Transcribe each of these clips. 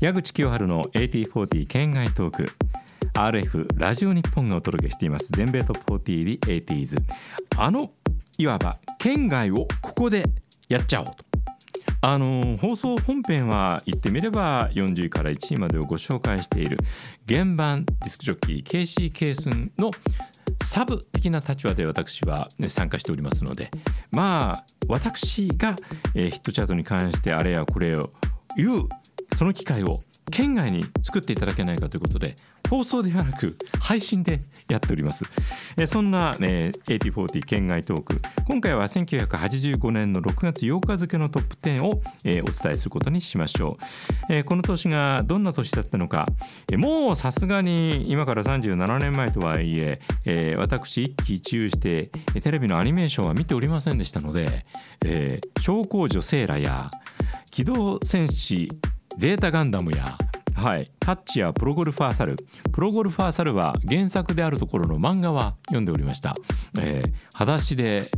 矢口清春の8040県外トーク。RF ラジオ日本がお届けしています。全米トップ40リ 80s あのいわば県外をここでやっちゃおうと。あの放送本編は言ってみれば40位から1位までをご紹介している原版ディスクジョッキー KC ケースンのサブ的な立場で私は、ね、参加しておりますのでまあ私が、えー、ヒットチャートに関してあれやこれを言うその機会を県外に作っていただけないかということで放送ではなく配信でやっております。えそんな、ね、8040県外トーク今回は1985年の6月8日付のトップ10を、えー、お伝えすることにしましょう。えー、この年がどんな年だったのか、えー、もうさすがに今から37年前とはいええー、私一喜一憂してテレビのアニメーションは見ておりませんでしたので、えー、小公女セーラや機動戦士ゼータガンダムやはい、タッチやプロゴルファーサル。プロゴルファーサルは原作であるところの漫画は読んでおりました、えー、裸足で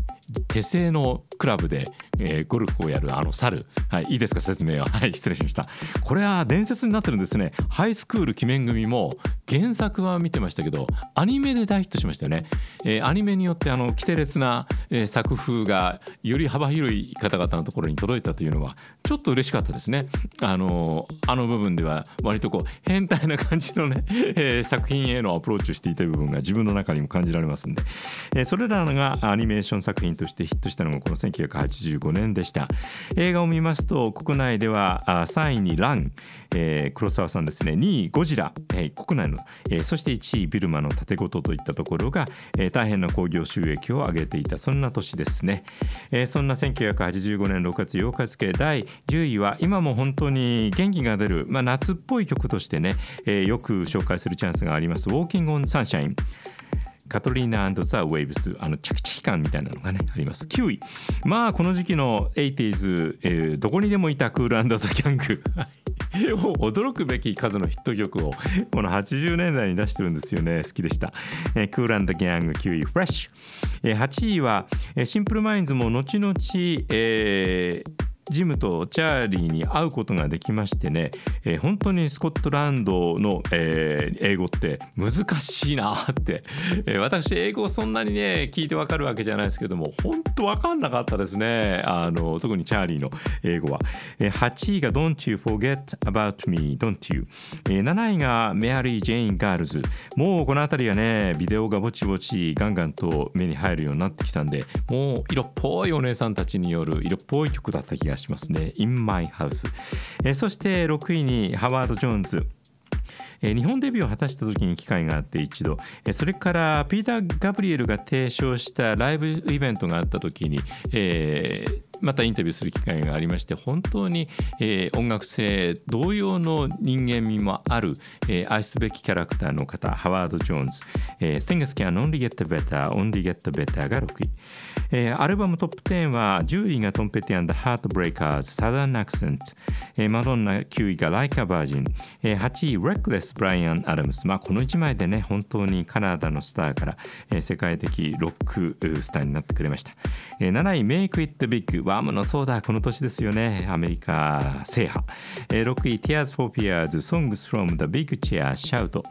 手製のクラブで、えー、ゴルフをやるあの猿、はい、いいですか説明は。はい失礼しました。これは伝説になってるんですね。ハイスクール鬼面組も原作は見てましたけどアニメで大ヒットしましたよね、えー、アニメによってあの規定列な、えー、作風がより幅広い方々のところに届いたというのはちょっと嬉しかったですね。あのあの部分では割とこう変態な感じのね、えー、作品へのアプローチをしていた部分が自分の中にも感じられますんで、えー、それらがアニメーション作品としてヒットしたのがこの1985年でした。映画を見ますと国内では3位にラン、えー、黒沢さんですね。2位ゴジラ、えー、国内の、えー、そして1位ビルマの盾事といったところが、えー、大変な興行収益を上げていたそんな年ですね、えー、そんな1985年6月8日付第10位は今も本当に元気が出る、まあ、夏っぽい曲としてね、えー、よく紹介するチャンスがあります「ウォーキング・オン・サンシャイン」カトリーナザ・ウェイブスあのチャキチキ感みたいなのがねあります。9位まあこの時期の 80s、えー、どこにでもいた Kool & the Gang。驚くべき数のヒット曲をこの80年代に出してるんですよね。好きでした、えー、 Kool & the Gang 9位 Fresh、えー、8位は、えー、シンプルマインズも後々、えージムとチャーリーに会うことができましてね、えー、本当にスコットランドの、えー、英語って難しいなって、えー、私英語そんなにね聞いてわかるわけじゃないですけども本当わかんなかったですね。あの特にチャーリーの英語は、えー、8位が Don't You Forget About Me Don't You、えー、7位がメアリー・ジェイン・ガールズもうこの辺りはねビデオがぼちぼちガンガンと目に入るようになってきたんでもう色っぽいお姉さんたちによる色っぽい曲だった気がしますね。In My House、え、そして6位にハワード・ジョーンズ日本デビューを果たした時に機会があって一度、それからピーター・ガブリエルが提唱したライブイベントがあった時に、えーまたインタビューする機会がありまして本当に、えー、音楽性同様の人間味もある、えー、愛すべきキャラクターの方ハワード・ジョーンズ、えー、先月キャ「Only Get Better」「Only Get Better」が6位、えー、アルバムトップ10は10位がトンペティハートブレイカーズ、サザンアクセント、えー、マドンナ9位がライカバージン、えー、8位レックレス、ブライアン・アダムス、まあ、この1枚でね本当にカナダのスターから、えー、世界的ロックスターになってくれました、えー、7位メイクイットビッグアムのそうだこの年ですよねアメリカ制覇、6位 Tears for Fears Songs from the Big Chair Shout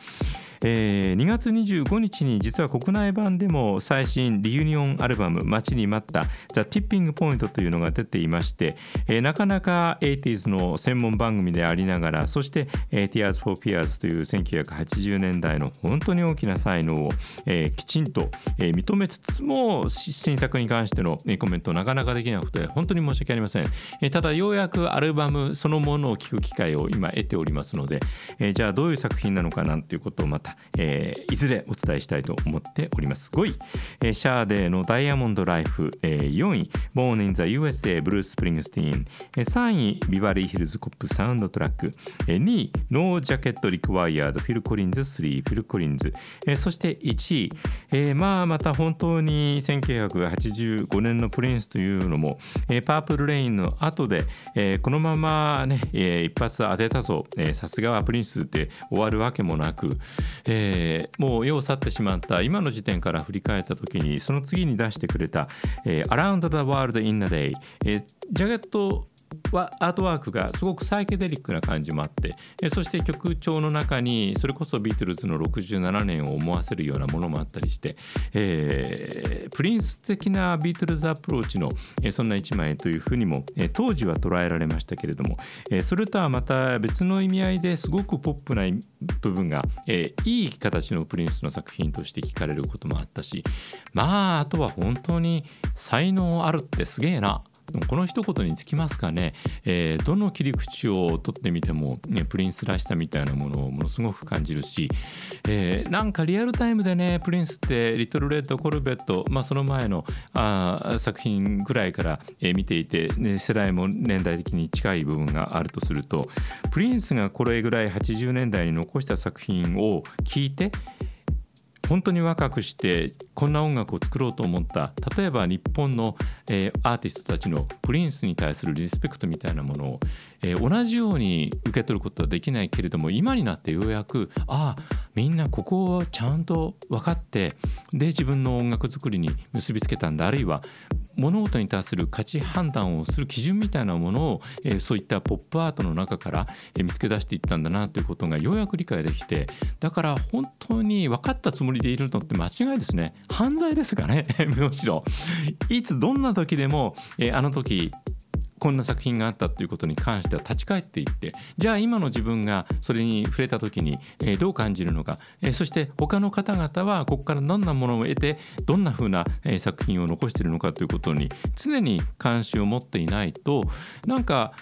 えー、2月25日に実は国内版でも最新リユニオンアルバム「待ちに待った「ザ・ティッピング・ポイント」というのが出ていまして、えー、なかなか 80s の専門番組でありながらそして、Tears for Fears という1980年代の本当に大きな才能を、えー、きちんと、えー、認めつつも新作に関してのコメントなかなかできなくて本当に申し訳ありません、えー、ただようやくアルバムそのものを聴く機会を今得ておりますので、えー、じゃあどういう作品なのかなんていうことをまたえー、いずれお伝えしたいと思っております。5位、えー、シャーデーの Diamond Life、えー、4位ボーン・イン・ザ・ USA ブルース・スプリングスティーン、えー、3位 Beverly Hills Cop サウンドトラック、えー、2位 No Jacket Required フィル・コリンズ。3フィル・コリンズ、えー、そして1位、えー、まあまた本当に1985年のプリンスというのも、えー、パープル・レインの後で、えー、このままね、えー、一発当てたぞ。さすがはプリンスで終わるわけもなく、えーえ、もう世を去ってしまった今の時点から振り返った時にその次に出してくれた「えー、Around the World in a Day、えー」ジャケットはアートワークがすごくサイケデリックな感じもあってえそして曲調の中にそれこそビートルズの67年を思わせるようなものもあったりして、えー、プリンス的なビートルズアプローチのえそんな一枚というふうにもえ当時は捉えられましたけれどもえそれとはまた別の意味合いですごくポップな部分がえいい形のプリンスの作品として聞かれることもあったしまああとは本当に才能あるってすげえなこの一言につきますかね、えー、どの切り口をとってみても、ね、プリンスらしさみたいなものをものすごく感じるし、えー、なんかリアルタイムでねプリンスって「リトル・レッド・コルベット」まあ、その前のあ作品ぐらいから、見ていて、ね、世代も年代的に近い部分があるとするとプリンスがこれぐらい80年代に残した作品を聞いて本当に若くしてこんな音楽を作ろうと思った。例えば日本の、えー、アーティストたちのプリンスに対するリスペクトみたいなものを、えー、同じように受け取ることはできないけれども今になってようやくああみんなここをちゃんと分かってで自分の音楽作りに結びつけたんだ。あるいは物事に対する価値判断をする基準みたいなものを、えー、そういったポップアートの中から、えー、見つけ出していったんだなということがようやく理解できてだから本当に分かったつもりでいるのって間違いですね。犯罪ですがね。むしろ。いつどんな時でも、えー、あの時こんな作品があったということに関しては立ち返っていってじゃあ今の自分がそれに触れた時に、えどう感じるのか、えそして他の方々はここからどんなものを得てどんなふうな、え作品を残しているのかということに常に関心を持っていないとなんか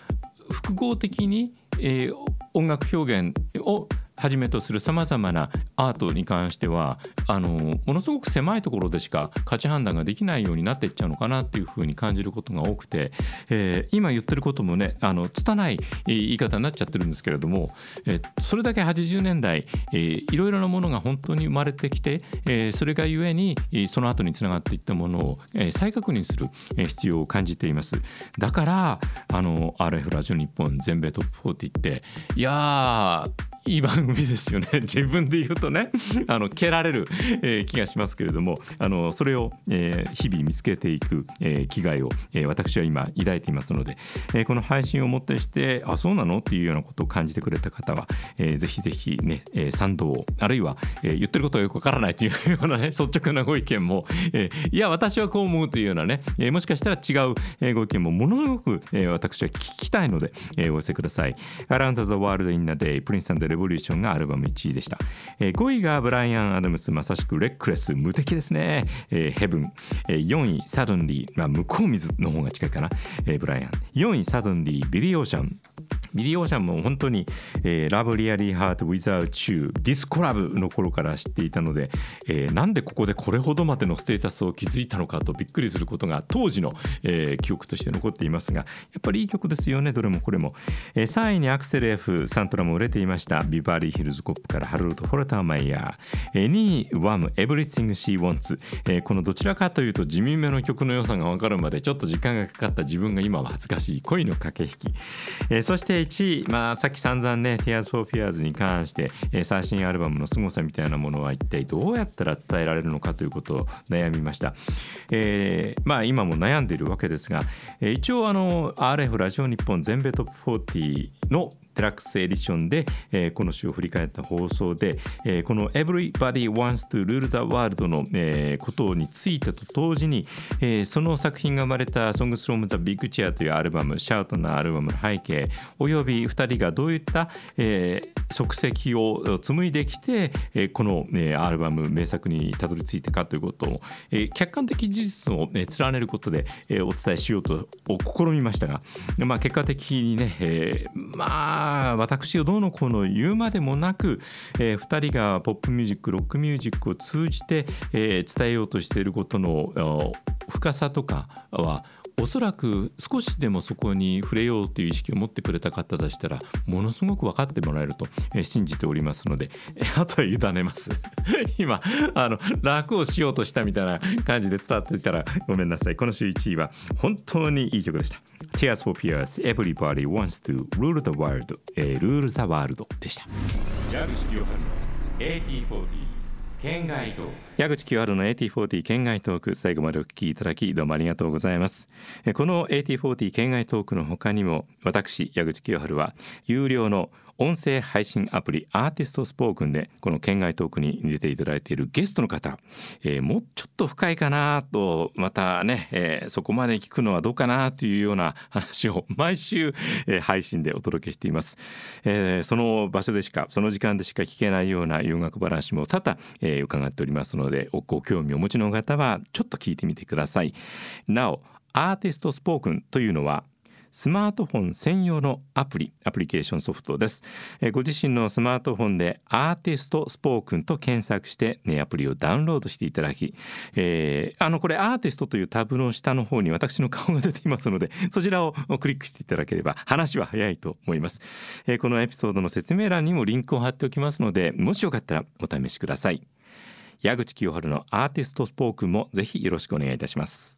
複合的に、え音楽表現をはじめとするさまざまなアートに関してはあのものすごく狭いところでしか価値判断ができないようになっていっちゃうのかなっていうふうに感じることが多くて、えー、今言ってることもねあの拙い言い方になっちゃってるんですけれども、えー、それだけ80年代、えー、いろいろなものが本当に生まれてきて、えー、それがゆえにその後につながっていったものを、えー、再確認する必要を感じています。だからあの RF ラジオ日本全米トップ40っていやーいい番組ですよね 自分で言うとねあの蹴られる、えー、気がしますけれどもあのそれを、えー、日々見つけていく、えー、気概を、えー、私は今抱いていますので、えー、この配信をもってしてあそうなの？っていうようなことを感じてくれた方は、えー、ぜひぜひね、えー、賛同あるいは、えー、言ってることがよくわからない というようなね率直なご意見も、えー、いや私はこう思うというようなね、えー、もしかしたら違う、えー、ご意見もものすごく、えー、私は聞きたいので、えー、お寄せください。Around the World in a Day Prince and Revolution ションがアルバム1位でした、えー、5位がブライアン・アダムスまさしく Reckless 無敵ですね、えー、 Heaven、えー、4位 Suddenly、まあ、向こう見ずの方が近いかな、えー、ブライアン4位 Suddenly ビリー・オーシャンビリー・オーシャンも本当に、えー、 Love Really Hurts Without You ディスコラブの頃から知っていたので、えー、なんでここでこれほどまでのステータスを築いたのかとびっくりすることが当時の、えー、記憶として残っていますがやっぱりいい曲ですよねどれもこれも、えー、3位にアクセル F サントラも売れていました。ビバリー・ヒルズ・コップからハルルト・フォルターマイヤー、えー、2位ワム・エブリ Everything She Wants、えー、このどちらかというと地味めの曲の良さが分かるまでちょっと時間がかかった自分が今は恥ずかしい恋の駆け引き、えー、そして1位まあ、さっき散々ね Tears for Fears に関して、えー、最新アルバムの凄さみたいなものは一体どうやったら伝えられるのかということを悩みました、えー、まあ今も悩んでいるわけですが、えー、一応あの RF ラジオ日本全米トップ40のデラックスエディションで、えー、この週を振り返った放送で、えー、この Everybody Wants to Rule the World の、えー、ことについてと同時に、えー、その作品が生まれた Songs from the Big Chair というアルバム、シャウトのアルバムの背景、および2人がどういった、えー、足跡を紡いできて、この、アルバム、名作にたどり着いたかということを、客観的事実を、ね、連ねることで、お伝えしようと試みましたが、まあ、結果的にね、えー、まあ私をどうのこうの言うまでもなく、えー、2人がポップミュージックロックミュージックを通じて、えー、伝えようとしていることの深さとかはおそらく少しでもそこに触れようという意識を持ってくれた方でしたらものすごく分かってもらえると信じておりますのであとは委ねます。今あの楽をしようとしたみたいな感じで伝わっていたらごめんなさい。この週1位は本当にいい曲でした。Tears for Fears Everybody Wants to Rule the World、えー、Rule the World でした。AT40 県外トーク。矢口清春の AT40 県外トーク最後までお聞きいただきどうもありがとうございます。この AT40 県外トークの他にも私矢口清春は有料の音声配信アプリアーティストスポークンでこの県外トークに出ていただいているゲストの方、えー、もうちょっと深いかなとまたね、えー、そこまで聞くのはどうかなというような話を毎週、えー、配信でお届けしています、えー、その場所でしかその時間でしか聞けないような洋楽話も多々、えー、伺っておりますのでご興味をお持ちの方はちょっと聞いてみてください。なおアーティストスポークンというのはスマートフォン専用のアプリアプリケーションソフトです、えご自身のスマートフォンでアーティストスポークンと検索してねアプリをダウンロードしていただき、えー、あのこれアーティストというタブの下の方に私の顔が出ていますので そちらをクリックしていただければ話は早いと思います、え、このエピソードの説明欄にもリンクを貼っておきますのでもしよかったらお試しください。矢口清春のアーティストスポークンもぜひよろしくお願いいたします。